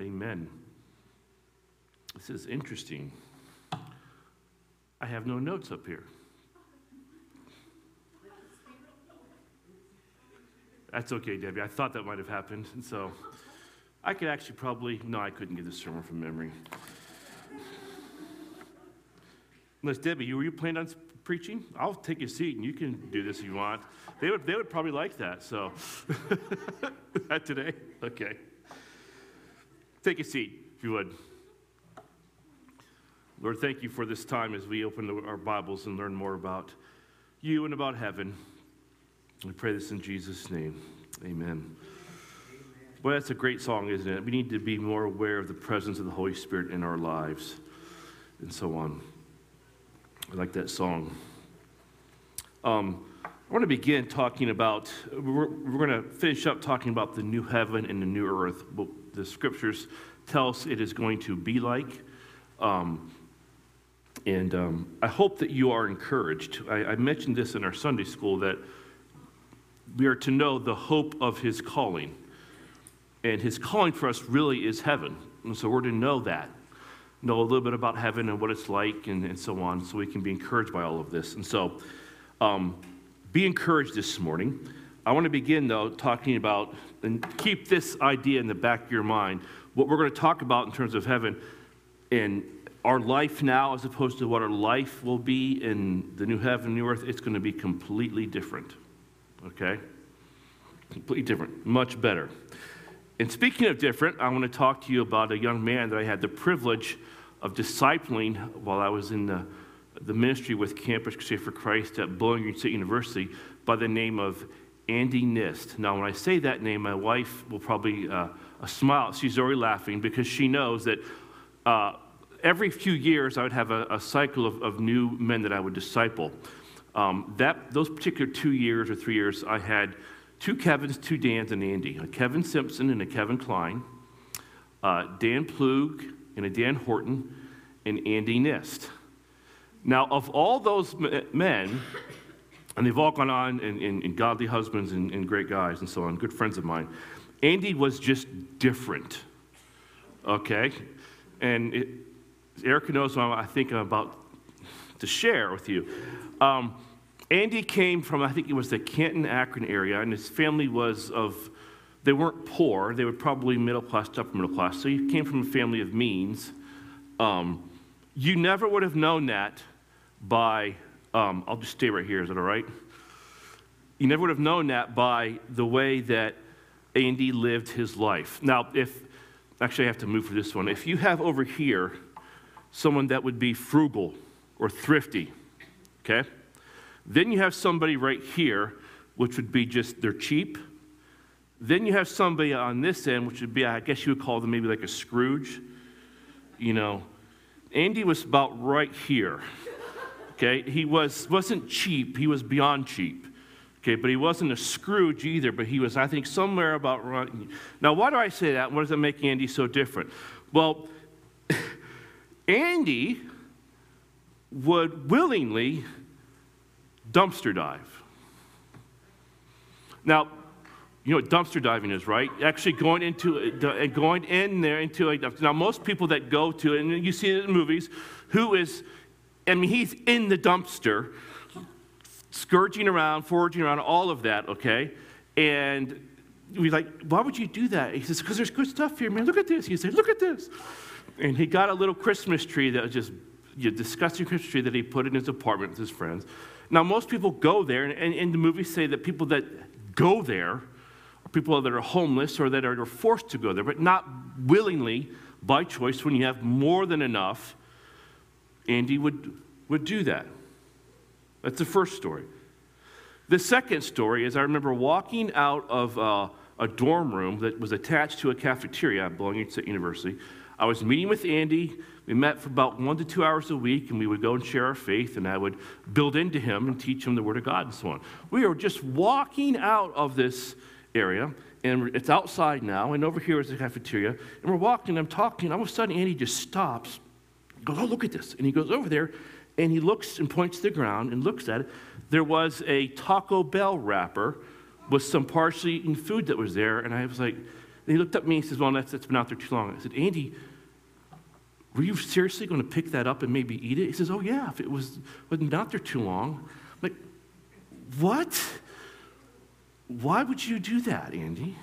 Amen. This is interesting. I have no notes up here. That's okay, Debbie. I thought that might have happened. And so I could actually probably, no, I couldn't get this sermon from memory. Unless, Debbie, were you planning on preaching? I'll take a seat and you can do this if you want. They would, they would probably like that. So, that today? Okay. Take a seat, if you would. Lord, thank you for this time as we open our Bibles and learn more about you and about heaven. We pray this in Jesus' name. Amen. Well, that's a great song, isn't it? We need to be more aware of the presence of the Holy Spirit in our lives and so on. I like that song. Um, I want to begin talking about, we're, we're going to finish up talking about the new heaven and the new earth. What the scriptures tell us it is going to be like. Um, and um, I hope that you are encouraged. I, I mentioned this in our Sunday school that we are to know the hope of his calling. And his calling for us really is heaven. And so we're to know that, know a little bit about heaven and what it's like and, and so on, so we can be encouraged by all of this. And so um, be encouraged this morning. I want to begin, though, talking about, and keep this idea in the back of your mind, what we're going to talk about in terms of heaven and our life now as opposed to what our life will be in the new heaven new earth, it's going to be completely different okay? Completely different, much better. And speaking of different, I want to talk to you about a young man that I had the privilege of discipling while I was in the, the ministry with Campus Crusade for Christ at Bowling Green State University by the name of Andy Nist. Now, when I say that name, my wife will probably uh, smile. She's already laughing because she knows that uh, every few years I would have a, a cycle of, of new men that I would disciple. Um, that, those particular two years or three years, I had two Kevins, two Dans, and Andy a Kevin Simpson and a Kevin Klein, uh, Dan Plug and a Dan Horton, and Andy Nist. Now, of all those men, and they've all gone on and, and, and godly husbands and, and, great guys and so on, good friends of mine. Andy was just different, okay? And it, Erica knows what I think I'm about to share with you. Um, Andy came from, I think it was the Canton, Akron area, and his family was of, they weren't poor. They were probably middle class upper middle class. So he came from a family of means. Um, you never would have known that by, um, I'll just stay right here, is that all right? You never would have known that by the way that Andy lived his life. Now, if, actually, I have to move for this one. If you have over here someone that would be frugal or thrifty, okay? Then you have somebody right here, which would be just they're cheap. Then you have somebody on this end, which would be, I guess you would call them maybe like a Scrooge. You know, Andy was about right here. Okay, he was wasn't cheap. He was beyond cheap. Okay, but he wasn't a Scrooge either. But he was, I think, somewhere about. Now, why do I say that? What does it make Andy so different? Well, Andy would willingly dumpster dive. Now, you know what dumpster diving is, right? Actually going into uh, and going in there into a now most people that go to and you see it in movies, who is, I mean, he's in the dumpster, scourging around, foraging around, all of that, okay? And we like, why would you do that? He says, because there's good stuff here, man. Look at this. He said, look at this. And he got a little Christmas tree that was just know, disgusting Christmas tree that he put in his apartment with his friends. Now, most people go there, and, and, the movies say that people that go there are people that are homeless or that are forced to go there, but not willingly by choice when you have more than enough. Andy would, would do that. That's the first story. The second story is I remember walking out of uh, a dorm room that was attached to a cafeteria belonging to the University. I was meeting with Andy we met for about one to two hours a week, and we would go and share our faith, and I would build into him and teach him the Word of God and so on. We were just walking out of this area, and it's outside now, and over here is the cafeteria, and we're walking, and I'm talking, and all of a sudden Andy just stops, goes, oh, look at this. And he goes over there, and he looks and points to the ground and looks at it. There was a Taco Bell wrapper with some partially eaten food that was there, and I was like, he looked at me and he says, Well, that's, that's been out there too long. I said, Andy, were you seriously going to pick that up and maybe eat it? He says, Oh, yeah, if it was, wasn't out there too long. I'm like, what? Why would you do that, Andy?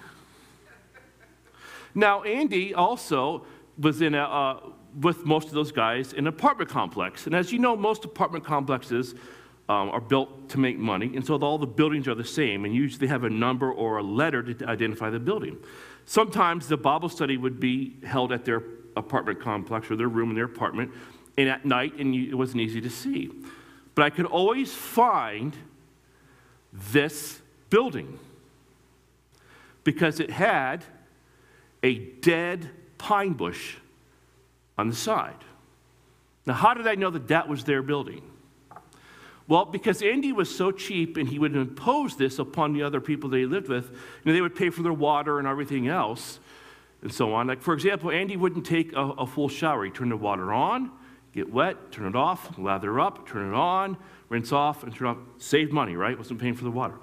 Now, Andy also was in a, uh, with most of those guys in an apartment complex. And as you know, most apartment complexes um, are built to make money, and so all the buildings are the same, and usually have a number or a letter to identify the building. Sometimes the Bible study would be held at their apartment complex or their room in their apartment, and at night, and it wasn't easy to see. But I could always find this building because it had a dead pine bush on the side. Now, how did I know that that was their building? Well, because Andy was so cheap and he would impose this upon the other people that he lived with, you know, they would pay for their water and everything else and so on. Like, for example, Andy wouldn't take a, a full shower. He'd turn the water on, get wet, turn it off, lather up, turn it on, rinse off, and turn off. Save money, right? Wasn't paying for the water.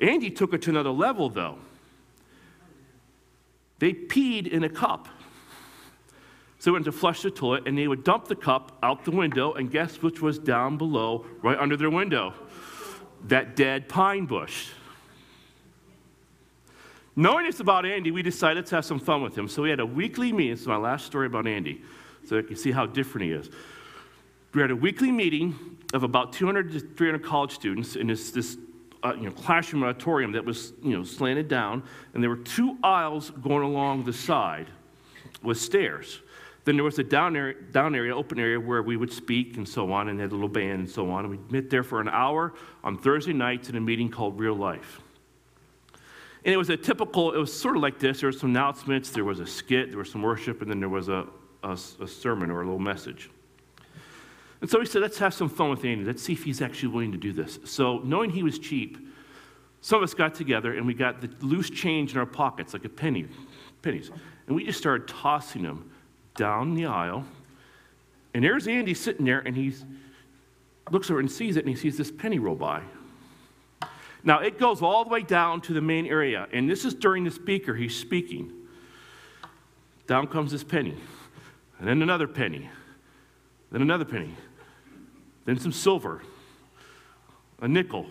Andy took it to another level, though. They peed in a cup. So they went to flush the toilet, and they would dump the cup out the window, and guess which was down below, right under their window? That dead pine bush. Knowing this about Andy, we decided to have some fun with him. So we had a weekly meeting. This is my last story about Andy, so you can see how different he is. We had a weekly meeting of about 200 to 300 college students in this, this uh, you know, classroom auditorium that was you know, slanted down, and there were two aisles going along the side with stairs. Then there was a down area, down area, open area where we would speak and so on, and had a little band and so on. And we'd meet there for an hour on Thursday nights in a meeting called Real Life. And it was a typical, it was sort of like this. There were some announcements, there was a skit, there was some worship, and then there was a, a, a sermon or a little message. And so we said, let's have some fun with Andy. Let's see if he's actually willing to do this. So, knowing he was cheap, some of us got together and we got the loose change in our pockets, like a penny, pennies. And we just started tossing them down the aisle. And there's Andy sitting there, and he looks over and sees it, and he sees this penny roll by. Now, it goes all the way down to the main area, and this is during the speaker, he's speaking. Down comes this penny, and then another penny, then another penny, then some silver, a nickel,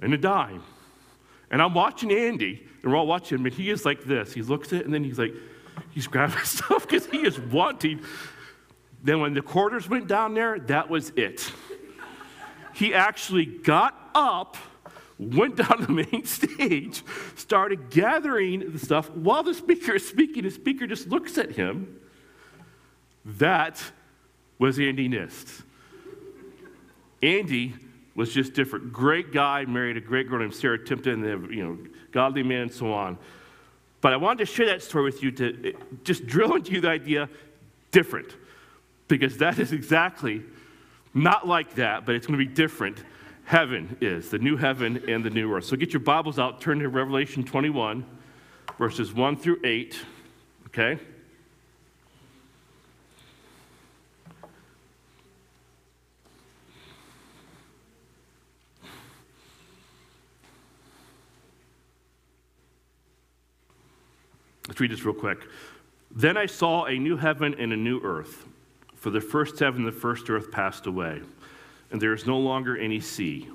and a dime. And I'm watching Andy, and we're all watching him, and he is like this. He looks at it, and then he's like, he's grabbing stuff because he is wanting. Then when the quarters went down there, that was it. He actually got up went down the main stage, started gathering the stuff while the speaker is speaking. The speaker just looks at him. That was Andy Nist. Andy was just different. Great guy, married a great girl named Sarah Timpton, you know, godly man, and so on. But I wanted to share that story with you to eh, just drill into you the idea different, because that is exactly not like that, but it's going to be different heaven is, the new heaven and the new earth. So get your Bibles out, turn to Revelation 21, verses 1 through 8, okay? Let's read this real quick. Then I saw a new heaven and a new earth, for the first heaven and the first earth passed away and there is no longer any sea.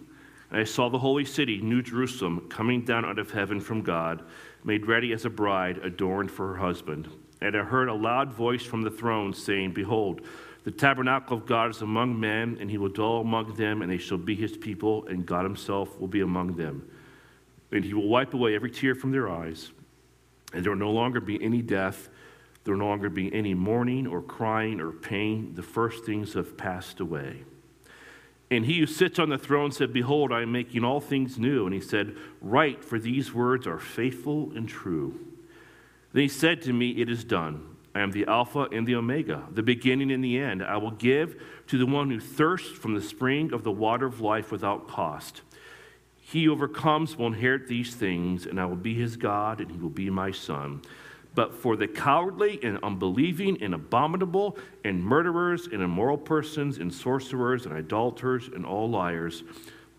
And I saw the holy city, New Jerusalem, coming down out of heaven from God, made ready as a bride adorned for her husband. And I heard a loud voice from the throne saying, Behold, the tabernacle of God is among men, and he will dwell among them, and they shall be his people, and God himself will be among them. And he will wipe away every tear from their eyes, and there will no longer be any death. There will no longer be any mourning or crying or pain. The first things have passed away. And he who sits on the throne said, Behold, I am making all things new. And he said, Write, for these words are faithful and true. Then he said to me, It is done. I am the Alpha and the Omega, the beginning and the end. I will give to the one who thirsts from the spring of the water of life without cost. He overcomes will inherit these things, and I will be his God, and he will be my son. But for the cowardly and unbelieving and abominable and murderers and immoral persons and sorcerers and idolaters and all liars,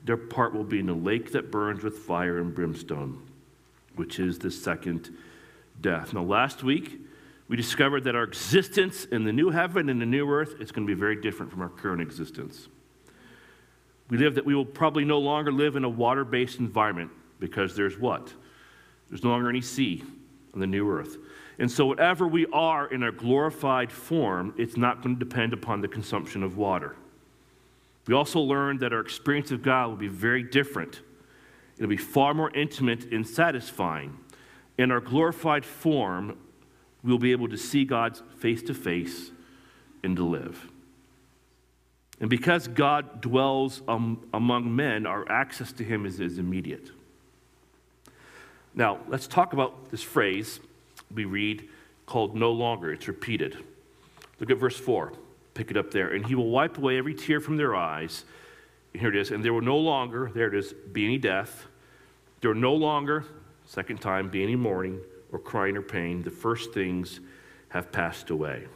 their part will be in the lake that burns with fire and brimstone. which is the second death. Now, last week, we discovered that our existence in the new heaven and the new earth is going to be very different from our current existence. We live that we will probably no longer live in a water based environment because there's what? There's no longer any sea on the new earth. And so, whatever we are in our glorified form, it's not going to depend upon the consumption of water. We also learned that our experience of God will be very different. It'll be far more intimate and satisfying. In our glorified form, we'll be able to see God face to face and to live. And because God dwells um, among men, our access to Him is, is immediate. Now, let's talk about this phrase we read called no longer. It's repeated. Look at verse 4. Pick it up there. And he will wipe away every tear from their eyes. And here it is. And there will no longer, there it is, be any death. There will no longer, second time, be any mourning or crying or pain. The first things have passed away.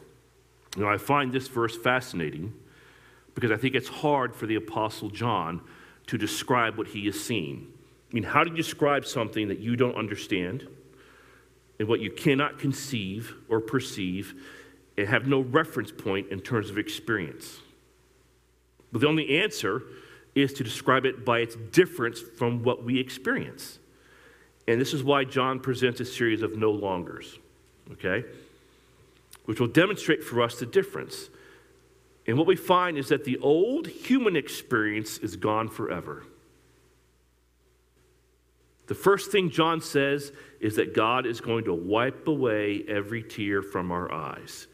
Now, I find this verse fascinating because I think it's hard for the Apostle John to describe what he has seen. I mean, how do you describe something that you don't understand and what you cannot conceive or perceive and have no reference point in terms of experience? But the only answer is to describe it by its difference from what we experience. And this is why John presents a series of no longers, okay? Which will demonstrate for us the difference. And what we find is that the old human experience is gone forever. The first thing John says is that God is going to wipe away every tear from our eyes.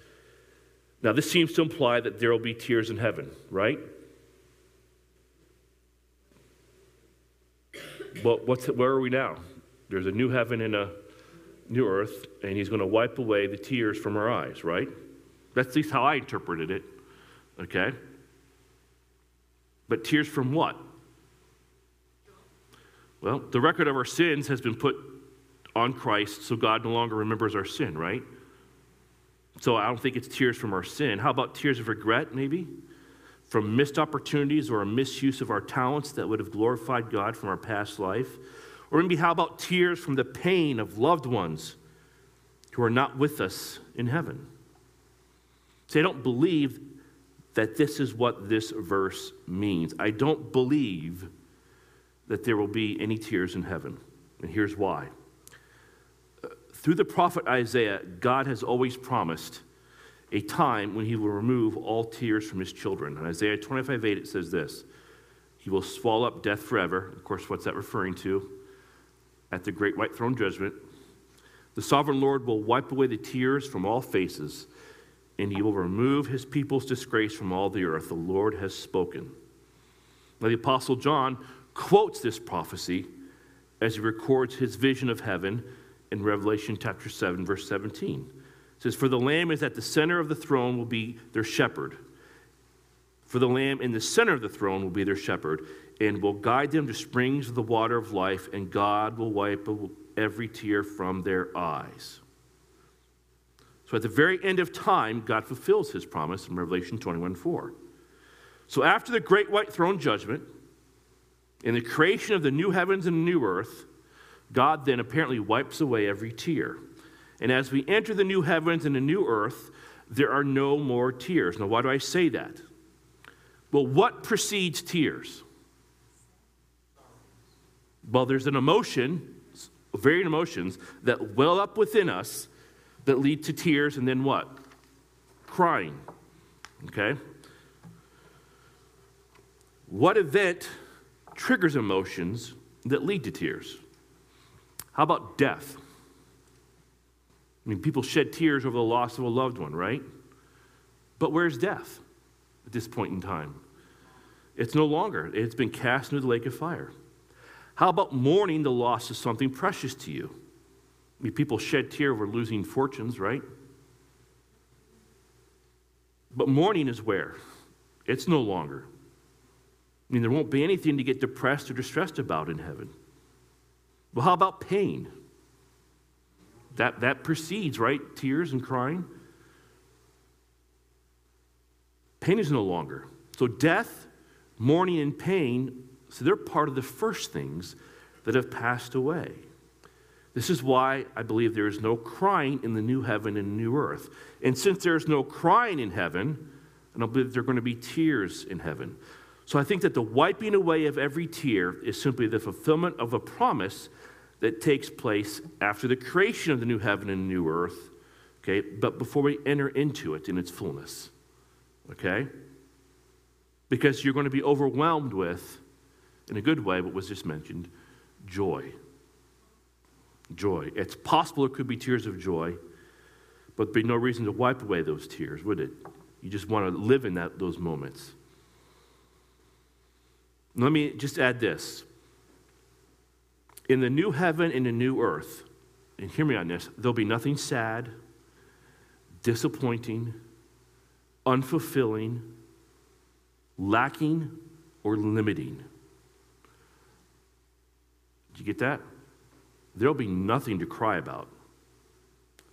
Now, this seems to imply that there will be tears in heaven, right? But what's, where are we now? There's a new heaven and a new earth, and he's going to wipe away the tears from our eyes, right? That's at least how I interpreted it, okay? But tears from what? Well, the record of our sins has been put on Christ, so God no longer remembers our sin, right? So I don't think it's tears from our sin. How about tears of regret, maybe? From missed opportunities or a misuse of our talents that would have glorified God from our past life? Or maybe how about tears from the pain of loved ones who are not with us in heaven? See, I don't believe that this is what this verse means. I don't believe that there will be any tears in heaven. And here's why. Uh, through the prophet Isaiah, God has always promised a time when he will remove all tears from his children. In Isaiah 25 8, it says this He will swallow up death forever. Of course, what's that referring to? At the great white throne judgment. The sovereign Lord will wipe away the tears from all faces, and he will remove his people's disgrace from all the earth. The Lord has spoken. Now, the Apostle John quotes this prophecy as he records his vision of heaven in Revelation chapter 7, verse 17. It says, For the Lamb is at the center of the throne, will be their shepherd. For the Lamb in the center of the throne will be their shepherd, and will guide them to springs of the water of life, and God will wipe every tear from their eyes. So at the very end of time, God fulfills his promise in Revelation 21 4. So after the great white throne judgment, in the creation of the new heavens and new earth, God then apparently wipes away every tear. And as we enter the new heavens and the new earth, there are no more tears. Now, why do I say that? Well, what precedes tears? Well, there's an emotion, varying emotions, that well up within us that lead to tears and then what? Crying. Okay? What event triggers emotions that lead to tears. How about death? I mean, people shed tears over the loss of a loved one, right? But where's death at this point in time? It's no longer. It's been cast into the lake of fire. How about mourning the loss of something precious to you? I mean, people shed tears over losing fortunes, right? But mourning is where? It's no longer. I mean, there won't be anything to get depressed or distressed about in heaven. Well, how about pain? That, that precedes, right? Tears and crying. Pain is no longer. So, death, mourning, and pain, so they're part of the first things that have passed away. This is why I believe there is no crying in the new heaven and new earth. And since there is no crying in heaven, I don't believe there are going to be tears in heaven. So I think that the wiping away of every tear is simply the fulfillment of a promise that takes place after the creation of the new heaven and new earth, okay, but before we enter into it in its fullness, okay? Because you're going to be overwhelmed with, in a good way, what was just mentioned, joy. Joy. It's possible it could be tears of joy, but there'd be no reason to wipe away those tears, would it? You just want to live in that, those moments. Let me just add this. In the new heaven and the new earth, and hear me on this, there'll be nothing sad, disappointing, unfulfilling, lacking, or limiting. Did you get that? There'll be nothing to cry about.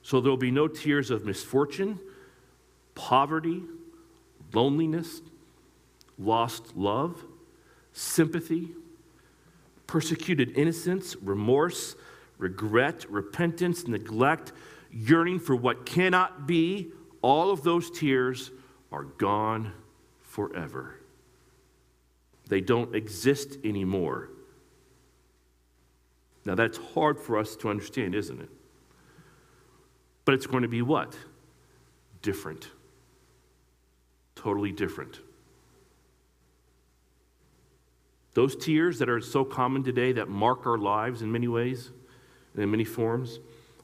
So there'll be no tears of misfortune, poverty, loneliness, lost love sympathy, persecuted innocence, remorse, regret, repentance, neglect, yearning for what cannot be, all of those tears are gone forever. They don't exist anymore. Now, that's hard for us to understand, isn't it? But it's going to be what? Different. Totally different. Those tears that are so common today that mark our lives in many ways and in many forms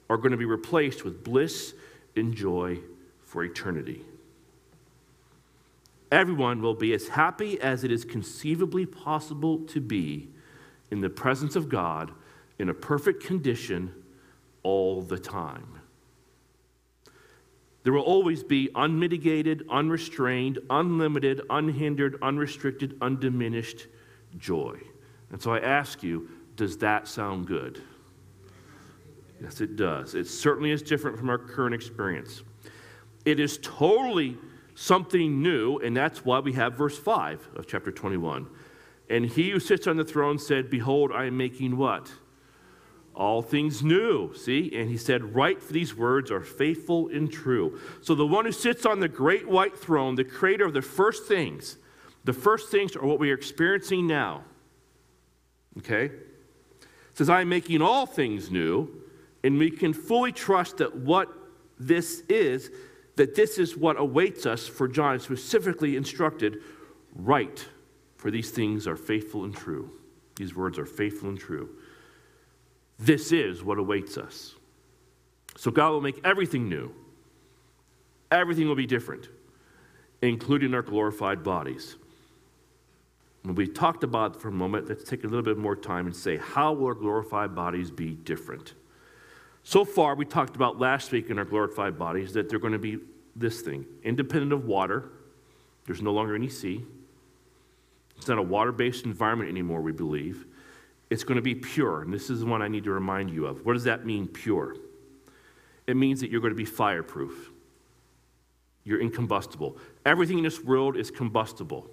are going to be replaced with bliss and joy for eternity. Everyone will be as happy as it is conceivably possible to be in the presence of God in a perfect condition all the time. There will always be unmitigated, unrestrained, unlimited, unhindered, unrestricted, undiminished joy. And so I ask you, does that sound good? Yes, it does. It certainly is different from our current experience. It is totally something new, and that's why we have verse 5 of chapter 21. And he who sits on the throne said, Behold, I am making what? All things new. See? And he said, Write for these words are faithful and true. So the one who sits on the great white throne, the creator of the first things, the first things are what we are experiencing now. Okay? It says, I am making all things new, and we can fully trust that what this is, that this is what awaits us, for John specifically instructed, write, for these things are faithful and true. These words are faithful and true. This is what awaits us. So God will make everything new. Everything will be different, including our glorified bodies. When we talked about for a moment, let's take a little bit more time and say, how will our glorified bodies be different? So far, we talked about last week in our glorified bodies that they're going to be this thing independent of water, there's no longer any sea. It's not a water based environment anymore, we believe. It's going to be pure, and this is the one I need to remind you of. What does that mean, pure? It means that you're going to be fireproof. You're incombustible. Everything in this world is combustible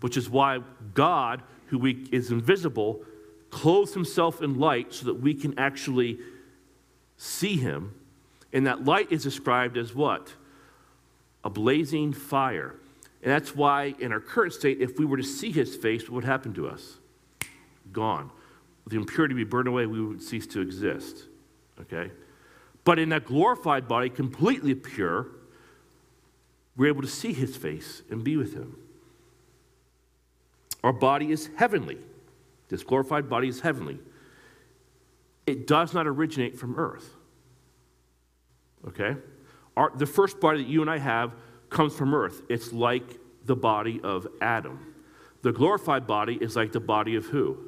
which is why God, who is invisible, clothes himself in light so that we can actually see him. And that light is described as what? A blazing fire. And that's why, in our current state, if we were to see his face, what would happen to us? Gone. The impurity be burned away, we would cease to exist. Okay? But in that glorified body, completely pure, we're able to see his face and be with him. Our body is heavenly. This glorified body is heavenly. It does not originate from earth. Okay? Our, the first body that you and I have comes from earth. It's like the body of Adam. The glorified body is like the body of who?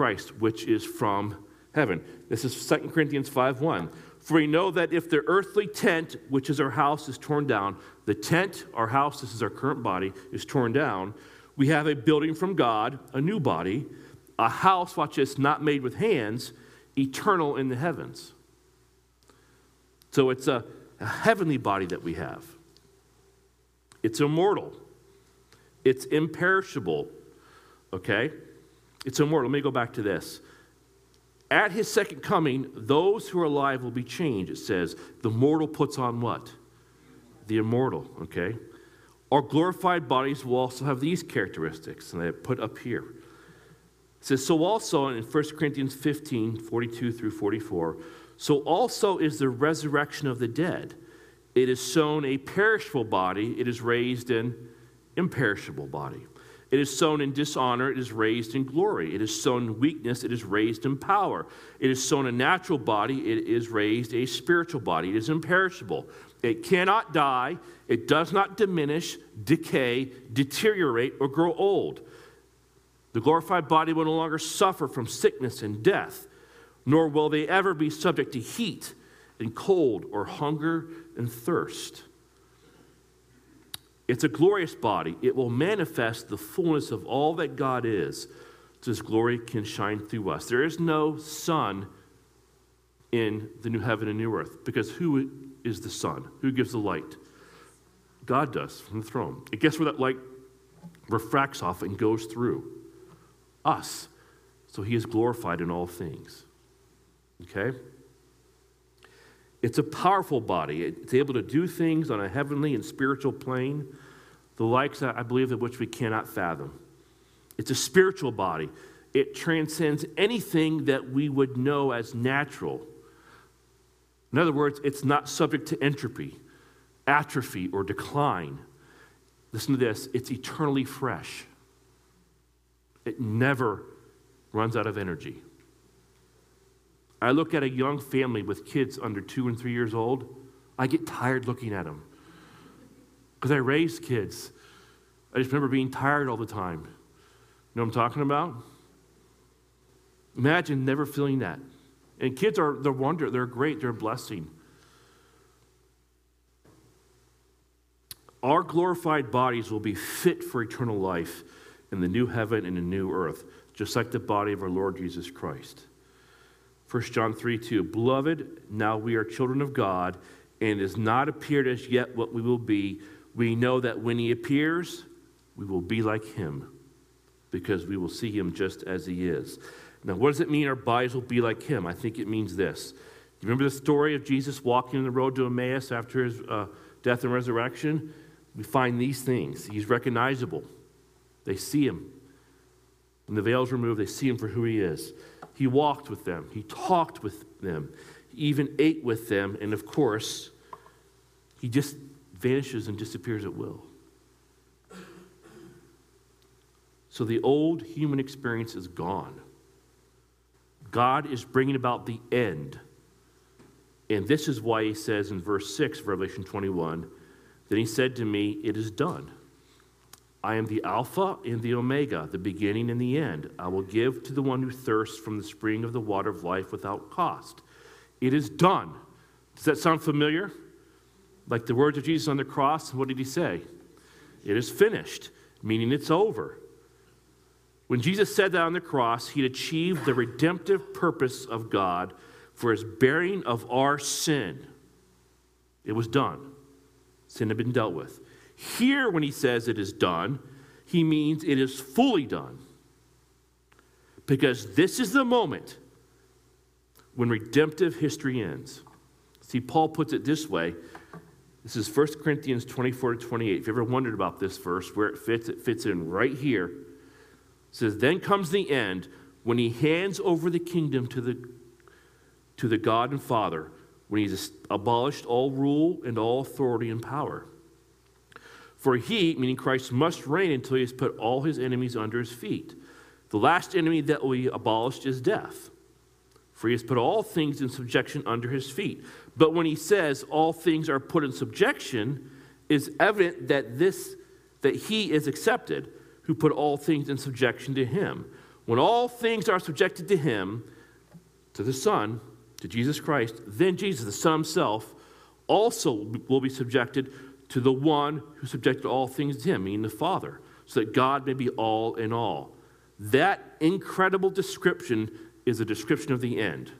Christ, which is from heaven. This is 2 Corinthians 5 1. For we know that if the earthly tent, which is our house, is torn down, the tent, our house, this is our current body, is torn down, we have a building from God, a new body, a house, watch this, not made with hands, eternal in the heavens. So it's a, a heavenly body that we have. It's immortal, it's imperishable, okay? It's immortal. Let me go back to this. At his second coming, those who are alive will be changed. It says, the mortal puts on what? The immortal, okay? Our glorified bodies will also have these characteristics, and I put up here. It says, So also in 1 Corinthians 15, 42 through 44, so also is the resurrection of the dead. It is sown a perishable body, it is raised an imperishable body. It is sown in dishonor, it is raised in glory. It is sown in weakness, it is raised in power. It is sown a natural body, it is raised a spiritual body. It is imperishable. It cannot die, it does not diminish, decay, deteriorate, or grow old. The glorified body will no longer suffer from sickness and death, nor will they ever be subject to heat and cold or hunger and thirst. It's a glorious body. It will manifest the fullness of all that God is, so His glory can shine through us. There is no sun in the new heaven and new earth because who is the sun? Who gives the light? God does from the throne. And guess where that light refracts off and goes through? Us. So He is glorified in all things. Okay? It's a powerful body. It's able to do things on a heavenly and spiritual plane, the likes, I believe, of which we cannot fathom. It's a spiritual body. It transcends anything that we would know as natural. In other words, it's not subject to entropy, atrophy, or decline. Listen to this it's eternally fresh, it never runs out of energy. I look at a young family with kids under two and three years old, I get tired looking at them. Because I raised kids. I just remember being tired all the time. You know what I'm talking about? Imagine never feeling that. And kids are, they're wonder, they're great, they're a blessing. Our glorified bodies will be fit for eternal life in the new heaven and the new earth, just like the body of our Lord Jesus Christ. 1 John 3 2. Beloved, now we are children of God, and it has not appeared as yet what we will be. We know that when he appears, we will be like him, because we will see him just as he is. Now, what does it mean our bodies will be like him? I think it means this. You remember the story of Jesus walking in the road to Emmaus after his uh, death and resurrection? We find these things. He's recognizable. They see him. When the veil's removed, they see him for who he is. He walked with them, he talked with them, he even ate with them, and of course, he just vanishes and disappears at will. So the old human experience is gone. God is bringing about the end. And this is why he says in verse 6 of Revelation 21 that he said to me, It is done. I am the Alpha and the Omega, the beginning and the end. I will give to the one who thirsts from the spring of the water of life without cost. It is done. Does that sound familiar? Like the words of Jesus on the cross, what did he say? It is finished, meaning it's over. When Jesus said that on the cross, he'd achieved the redemptive purpose of God for his bearing of our sin. It was done. Sin had been dealt with. Here, when he says it is done, he means it is fully done. Because this is the moment when redemptive history ends. See, Paul puts it this way. This is 1 Corinthians 24 to 28. If you ever wondered about this verse, where it fits, it fits in right here. It says, Then comes the end when he hands over the kingdom to the, to the God and Father, when he's abolished all rule and all authority and power. For he, meaning Christ, must reign until he has put all his enemies under his feet. The last enemy that we abolished is death. For he has put all things in subjection under his feet. But when he says all things are put in subjection, is evident that this that he is accepted, who put all things in subjection to him. When all things are subjected to him, to the Son, to Jesus Christ, then Jesus, the Son himself, also will be subjected to the one who subjected all things to him, meaning the Father, so that God may be all in all. That incredible description is a description of the end.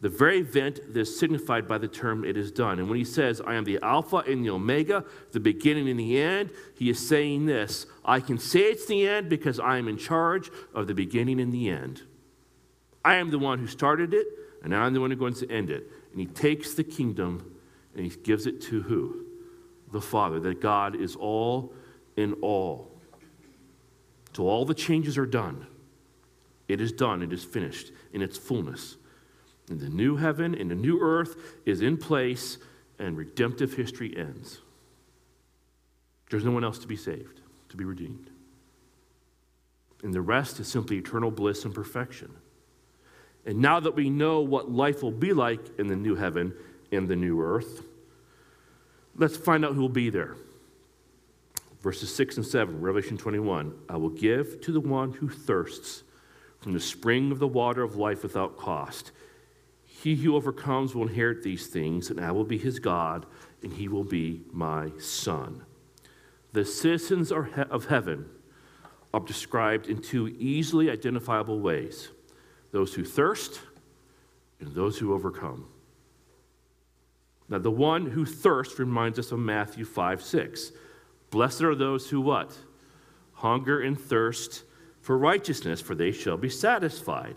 The very event that is signified by the term it is done. And when he says, I am the Alpha and the Omega, the beginning and the end, he is saying this I can say it's the end because I am in charge of the beginning and the end. I am the one who started it, and I'm the one who's going to end it. And he takes the kingdom and he gives it to who? The Father, that God is all in all. So all the changes are done. It is done, it is finished in its fullness. And the new heaven and the new earth is in place, and redemptive history ends. There's no one else to be saved, to be redeemed. And the rest is simply eternal bliss and perfection. And now that we know what life will be like in the new heaven and the new earth, let's find out who will be there. Verses 6 and 7, Revelation 21 I will give to the one who thirsts from the spring of the water of life without cost. He who overcomes will inherit these things, and I will be his God, and he will be my son. The citizens of heaven are described in two easily identifiable ways those who thirst and those who overcome. Now, the one who thirsts reminds us of Matthew 5 6. Blessed are those who what? Hunger and thirst for righteousness, for they shall be satisfied.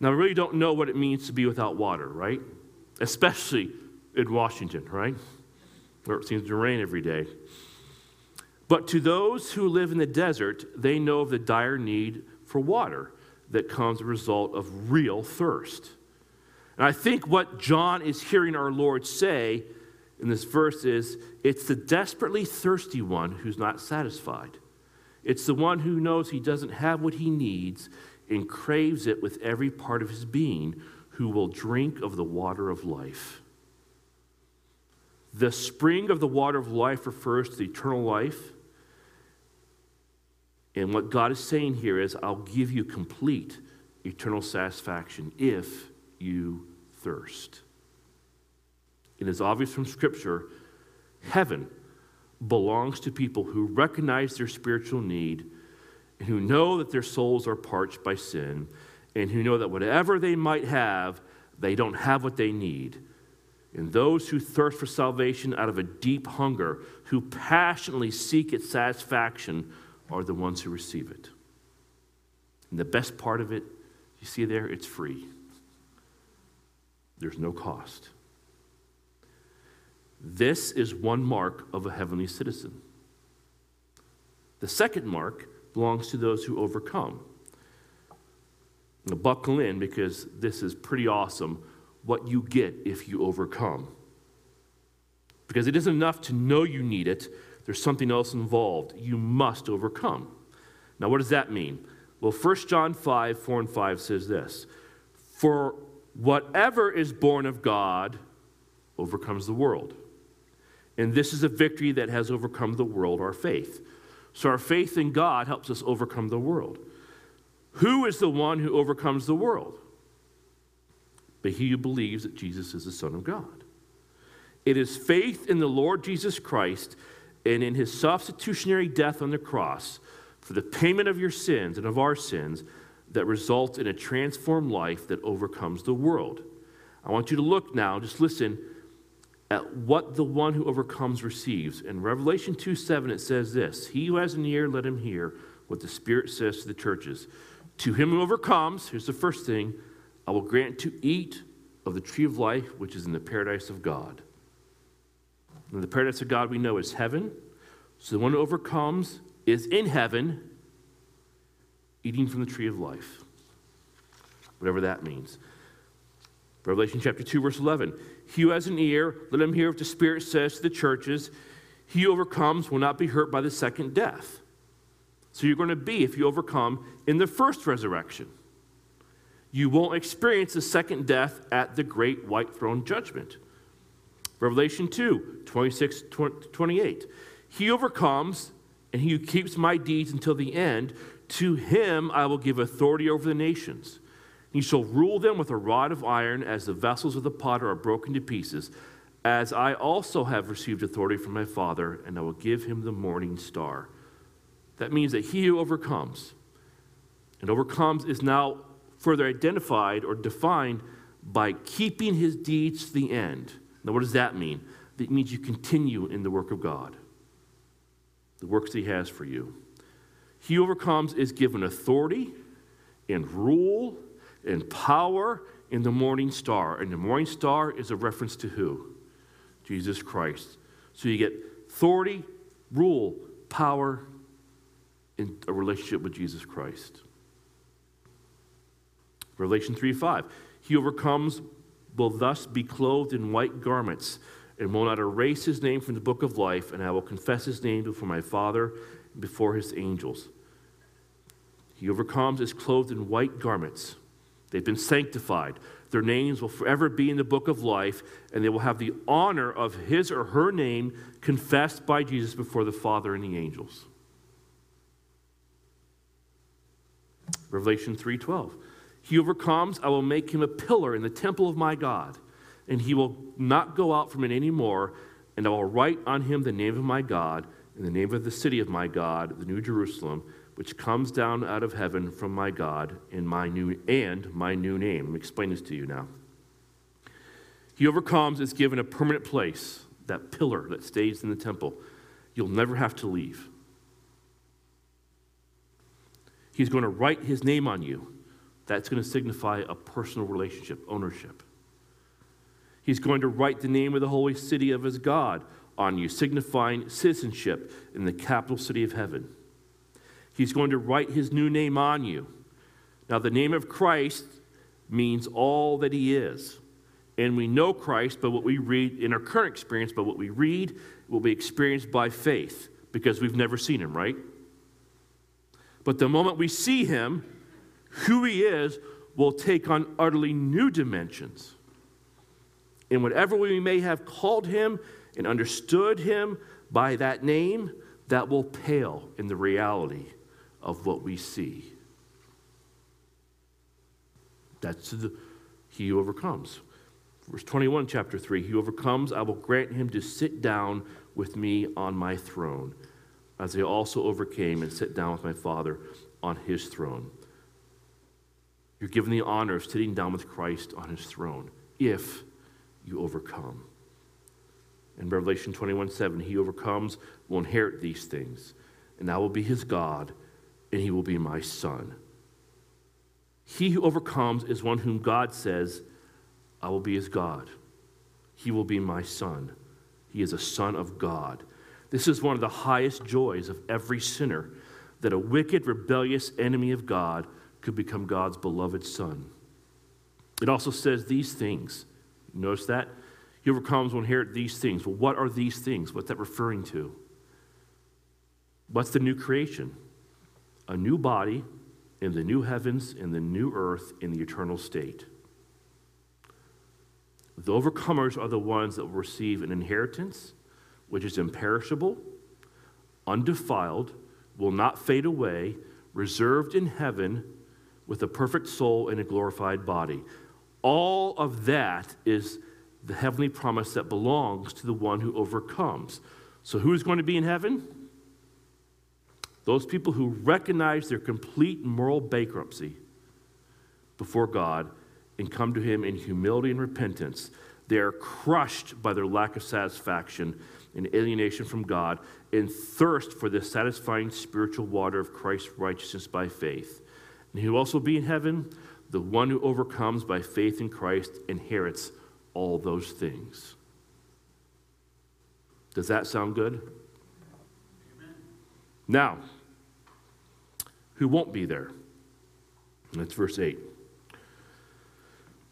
Now, I really don't know what it means to be without water, right? Especially in Washington, right? Where it seems to rain every day. But to those who live in the desert, they know of the dire need for water that comes as a result of real thirst. And I think what John is hearing our Lord say in this verse is it's the desperately thirsty one who's not satisfied. It's the one who knows he doesn't have what he needs and craves it with every part of his being who will drink of the water of life. The spring of the water of life refers to the eternal life and what God is saying here is, I'll give you complete eternal satisfaction if you thirst. It is obvious from Scripture heaven belongs to people who recognize their spiritual need, and who know that their souls are parched by sin, and who know that whatever they might have, they don't have what they need. And those who thirst for salvation out of a deep hunger, who passionately seek its satisfaction, are the ones who receive it. And the best part of it, you see there, it's free. There's no cost. This is one mark of a heavenly citizen. The second mark belongs to those who overcome. Now, buckle in because this is pretty awesome what you get if you overcome. Because it isn't enough to know you need it, there's something else involved. You must overcome. Now, what does that mean? Well, 1 John 5, 4 and 5 says this For whatever is born of God overcomes the world. And this is a victory that has overcome the world, our faith. So, our faith in God helps us overcome the world. Who is the one who overcomes the world? But he who believes that Jesus is the Son of God. It is faith in the Lord Jesus Christ and in his substitutionary death on the cross for the payment of your sins and of our sins that results in a transformed life that overcomes the world. I want you to look now, just listen what the one who overcomes receives. In Revelation 2 7, it says this He who has an ear, let him hear what the Spirit says to the churches. To him who overcomes, here's the first thing I will grant to eat of the tree of life, which is in the paradise of God. And the paradise of God we know is heaven. So the one who overcomes is in heaven, eating from the tree of life. Whatever that means. Revelation chapter 2, verse 11. He who has an ear, let him hear what the Spirit says to the churches. He who overcomes will not be hurt by the second death. So you're going to be, if you overcome, in the first resurrection. You won't experience the second death at the great white throne judgment. Revelation 2 26 28. He overcomes, and he who keeps my deeds until the end, to him I will give authority over the nations. He shall rule them with a rod of iron, as the vessels of the potter are broken to pieces, as I also have received authority from my Father, and I will give him the morning star. That means that he who overcomes, and overcomes is now further identified or defined by keeping his deeds to the end. Now, what does that mean? It means you continue in the work of God, the works He has for you. He overcomes is given authority and rule and power in the morning star. And the morning star is a reference to who? Jesus Christ. So you get authority, rule, power in a relationship with Jesus Christ. Revelation 3 5. He overcomes will thus be clothed in white garments and will not erase his name from the book of life, and I will confess his name before my Father and before his angels. He overcomes is clothed in white garments. They've been sanctified. Their names will forever be in the book of life, and they will have the honor of his or her name confessed by Jesus before the Father and the angels. Revelation 3:12. He overcomes, I will make him a pillar in the temple of my God, and he will not go out from it any more, and I will write on him the name of my God and the name of the city of my God, the new Jerusalem, which comes down out of heaven from my God in my new and my new name. Let me explain this to you now. He overcomes is given a permanent place, that pillar that stays in the temple. You'll never have to leave. He's going to write his name on you. That's going to signify a personal relationship, ownership. He's going to write the name of the holy city of his God on you, signifying citizenship in the capital city of heaven. He's going to write his new name on you. Now, the name of Christ means all that he is. And we know Christ by what we read in our current experience, but what we read will be experienced by faith because we've never seen him, right? But the moment we see him, who he is will take on utterly new dimensions. And whatever we may have called him and understood him by that name, that will pale in the reality of what we see. That's the, he who overcomes. Verse 21, chapter 3 He overcomes, I will grant him to sit down with me on my throne, as I also overcame and sat down with my Father on his throne. You're given the honor of sitting down with Christ on his throne if you overcome. In Revelation 21 7, he overcomes will inherit these things, and I will be his God, and he will be my son. He who overcomes is one whom God says, I will be his God. He will be my son. He is a son of God. This is one of the highest joys of every sinner that a wicked, rebellious enemy of God could become God's beloved son. It also says these things. Notice that? He overcomes will inherit these things. Well, what are these things? What's that referring to? What's the new creation? A new body in the new heavens, in the new earth, in the eternal state. The overcomers are the ones that will receive an inheritance which is imperishable, undefiled, will not fade away, reserved in heaven with a perfect soul and a glorified body. All of that is the heavenly promise that belongs to the one who overcomes. So, who's going to be in heaven? Those people who recognize their complete moral bankruptcy before God and come to Him in humility and repentance. They are crushed by their lack of satisfaction and alienation from God and thirst for the satisfying spiritual water of Christ's righteousness by faith. And He will also be in heaven. The one who overcomes by faith in Christ inherits all those things. Does that sound good? Amen. Now, who won't be there? That's verse 8.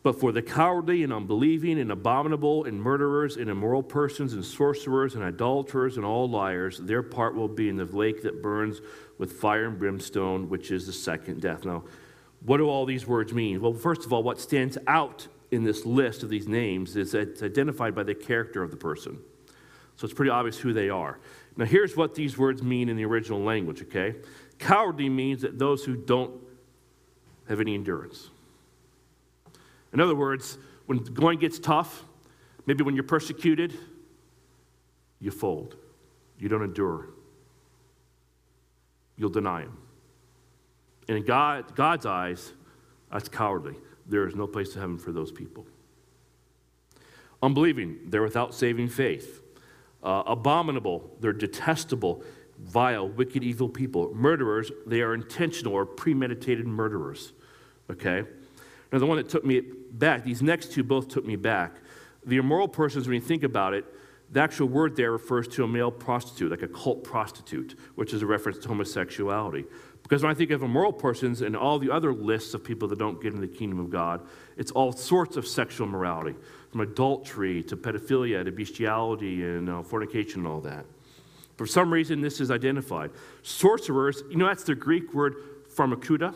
But for the cowardly and unbelieving and abominable and murderers and immoral persons and sorcerers and idolaters and all liars, their part will be in the lake that burns with fire and brimstone, which is the second death. Now, what do all these words mean? Well, first of all, what stands out in this list of these names is that it's identified by the character of the person. So it's pretty obvious who they are. Now, here's what these words mean in the original language, okay? Cowardly means that those who don't have any endurance. In other words, when going gets tough, maybe when you're persecuted, you fold. You don't endure. You'll deny him. And in God, God's eyes, that's cowardly. There is no place to heaven for those people. Unbelieving, they're without saving faith. Uh, abominable, they're detestable, vile, wicked, evil people. Murderers, they are intentional or premeditated murderers. Okay? Now, the one that took me back, these next two both took me back. The immoral persons, when you think about it, the actual word there refers to a male prostitute, like a cult prostitute, which is a reference to homosexuality. Because when I think of immoral persons and all the other lists of people that don't get in the kingdom of God, it's all sorts of sexual morality, from adultery to pedophilia to bestiality and uh, fornication and all that. For some reason, this is identified. Sorcerers, you know, that's the Greek word pharmakuta.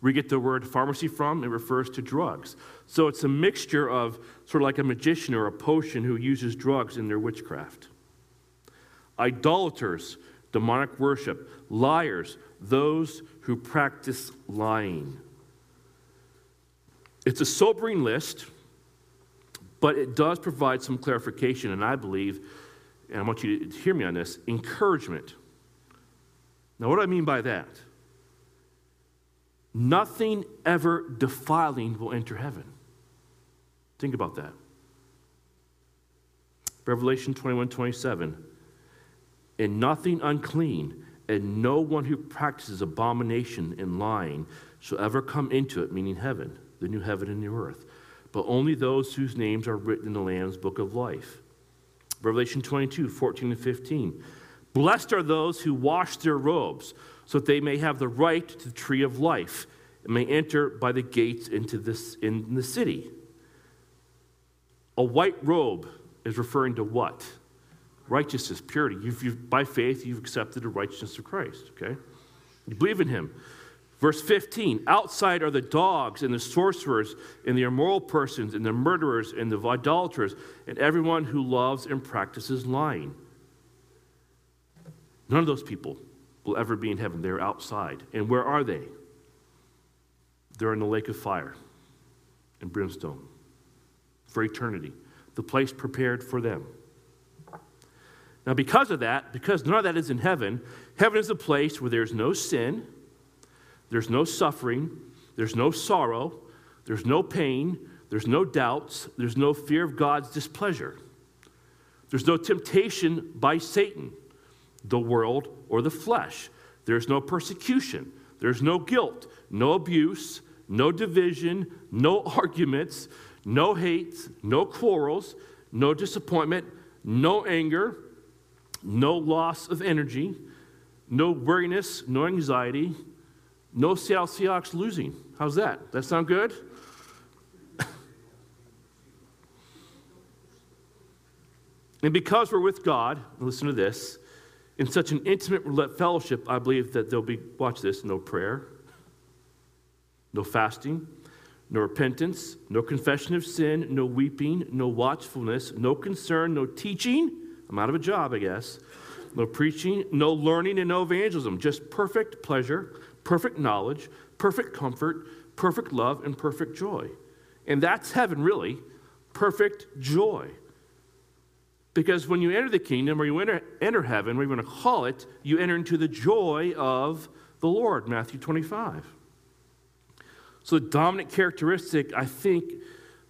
We get the word pharmacy from. It refers to drugs. So it's a mixture of sort of like a magician or a potion who uses drugs in their witchcraft. Idolaters, demonic worship, liars, those who practice lying. It's a sobering list, but it does provide some clarification, and I believe, and I want you to hear me on this encouragement. Now, what do I mean by that? Nothing ever defiling will enter heaven. Think about that. Revelation 21 27. And nothing unclean and no one who practices abomination and lying shall ever come into it, meaning heaven, the new heaven and new earth, but only those whose names are written in the Lamb's book of life. Revelation 22, 14 and 15. Blessed are those who wash their robes, so that they may have the right to the tree of life and may enter by the gates into this in the city. A white robe is referring to what? righteousness, purity. You've, you've, by faith, you've accepted the righteousness of Christ, okay? You believe in him. Verse 15 Outside are the dogs and the sorcerers and the immoral persons and the murderers and the idolaters and everyone who loves and practices lying. None of those people will ever be in heaven. They're outside. And where are they? They're in the lake of fire and brimstone for eternity, the place prepared for them. Now, because of that, because none of that is in heaven, heaven is a place where there's no sin, there's no suffering, there's no sorrow, there's no pain, there's no doubts, there's no fear of God's displeasure. There's no temptation by Satan, the world, or the flesh. There's no persecution. There's no guilt, no abuse, no division, no arguments, no hates, no quarrels, no disappointment, no anger, no loss of energy, no weariness, no anxiety, no Seattle Seahawks losing. How's that? That sound good? and because we're with God, listen to this, in such an intimate fellowship, I believe that there'll be, watch this, no prayer, no fasting, no repentance, no confession of sin, no weeping, no watchfulness, no concern, no teaching I'm out of a job, I guess. No preaching, no learning, and no evangelism. Just perfect pleasure, perfect knowledge, perfect comfort, perfect love, and perfect joy. And that's heaven, really. Perfect joy. Because when you enter the kingdom or you enter, enter heaven, we're going to call it, you enter into the joy of the Lord, Matthew 25. So, the dominant characteristic, I think,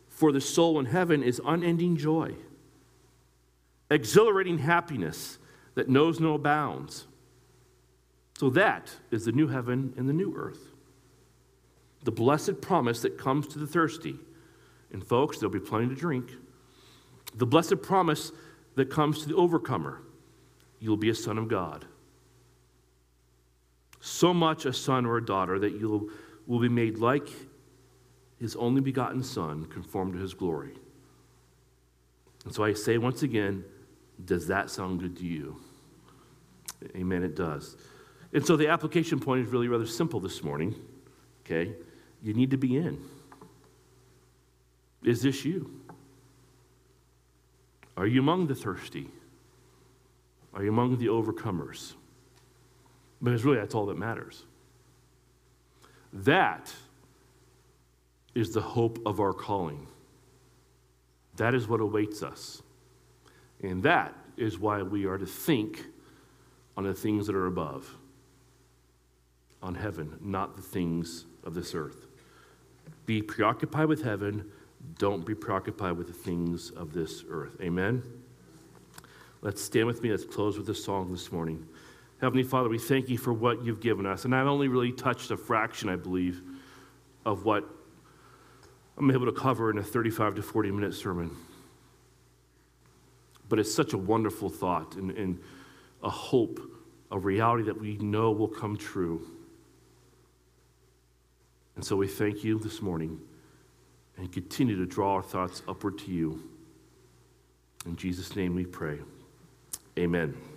for the soul in heaven is unending joy exhilarating happiness that knows no bounds. So that is the new heaven and the new earth. The blessed promise that comes to the thirsty. And folks, there'll be plenty to drink. The blessed promise that comes to the overcomer. You'll be a son of God. So much a son or a daughter that you will be made like his only begotten Son, conformed to his glory. And so I say once again, does that sound good to you? Amen, it does. And so the application point is really rather simple this morning. Okay? You need to be in. Is this you? Are you among the thirsty? Are you among the overcomers? Because really, that's all that matters. That is the hope of our calling. That is what awaits us. And that is why we are to think on the things that are above, on heaven, not the things of this earth. Be preoccupied with heaven, don't be preoccupied with the things of this earth. Amen? Let's stand with me. Let's close with this song this morning. Heavenly Father, we thank you for what you've given us. And I've only really touched a fraction, I believe, of what I'm able to cover in a 35 to 40 minute sermon. But it's such a wonderful thought and, and a hope, a reality that we know will come true. And so we thank you this morning and continue to draw our thoughts upward to you. In Jesus' name we pray. Amen.